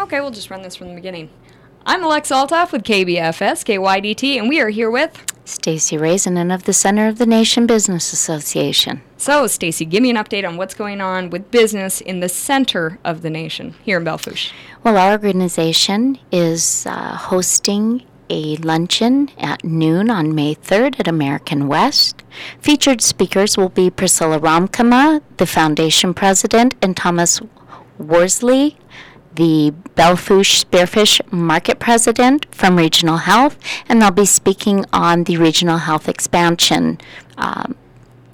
Okay, we'll just run this from the beginning. I'm Alex Altoff with KBFS, KYDT, and we are here with. Stacy Raisinin of the Center of the Nation Business Association. So, Stacy, give me an update on what's going on with business in the center of the nation here in Belle Fourche. Well, our organization is uh, hosting a luncheon at noon on May 3rd at American West. Featured speakers will be Priscilla Ramkama, the foundation president, and Thomas Worsley, the Belle Fourche Spearfish Market President from Regional Health, and they'll be speaking on the Regional Health Expansion um,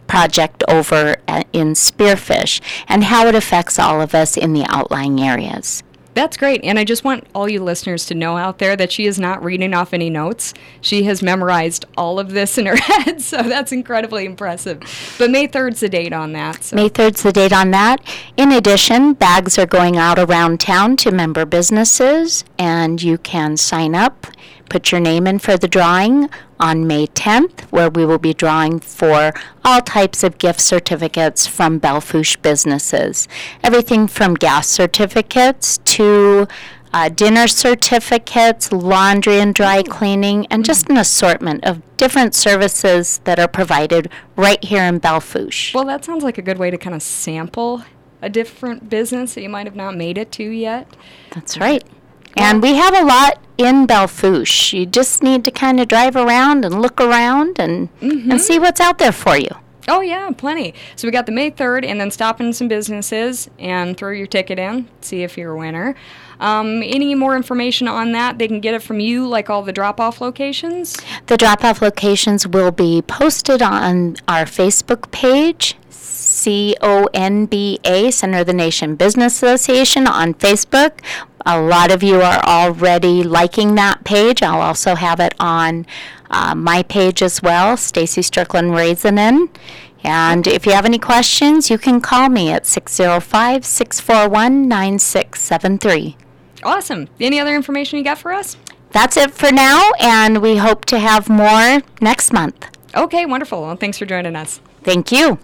project over at, in Spearfish and how it affects all of us in the outlying areas. That's great. And I just want all you listeners to know out there that she is not reading off any notes. She has memorized all of this in her head, so that's incredibly impressive. But May 3rd's the date on that. So. May 3rd's the date on that. In addition, bags are going out around town to member businesses, and you can sign up, put your name in for the drawing on May 10th, where we will be drawing for all types of gift certificates from Belle Fourche businesses. Everything from gas certificates to uh, dinner certificates, laundry and dry cleaning, and just an assortment of different services that are provided right here in Belle Fourche. Well, that sounds like a good way to kind of sample a different business that you might have not made it to yet. That's right. And we have a lot in Belle Fourche. You just need to kind of drive around and look around and, and see what's out there for you. Oh, yeah, plenty. So we got the May 3rd, and then stop in some businesses and throw your ticket in, see if you're a winner. Um, any more information on that, they can get it from you, like all the drop off locations? The drop off locations will be posted on our Facebook page, CONBA, Center of the Nation Business Association, on Facebook. A lot of you are already liking that page. I'll also have it on uh, my page as well, Stacy Strickland Raisinin. And if you have any questions, you can call me at 605 641 9673. Awesome. Any other information you got for us? That's it for now, and we hope to have more next month. Okay, wonderful. Well, thanks for joining us. Thank you.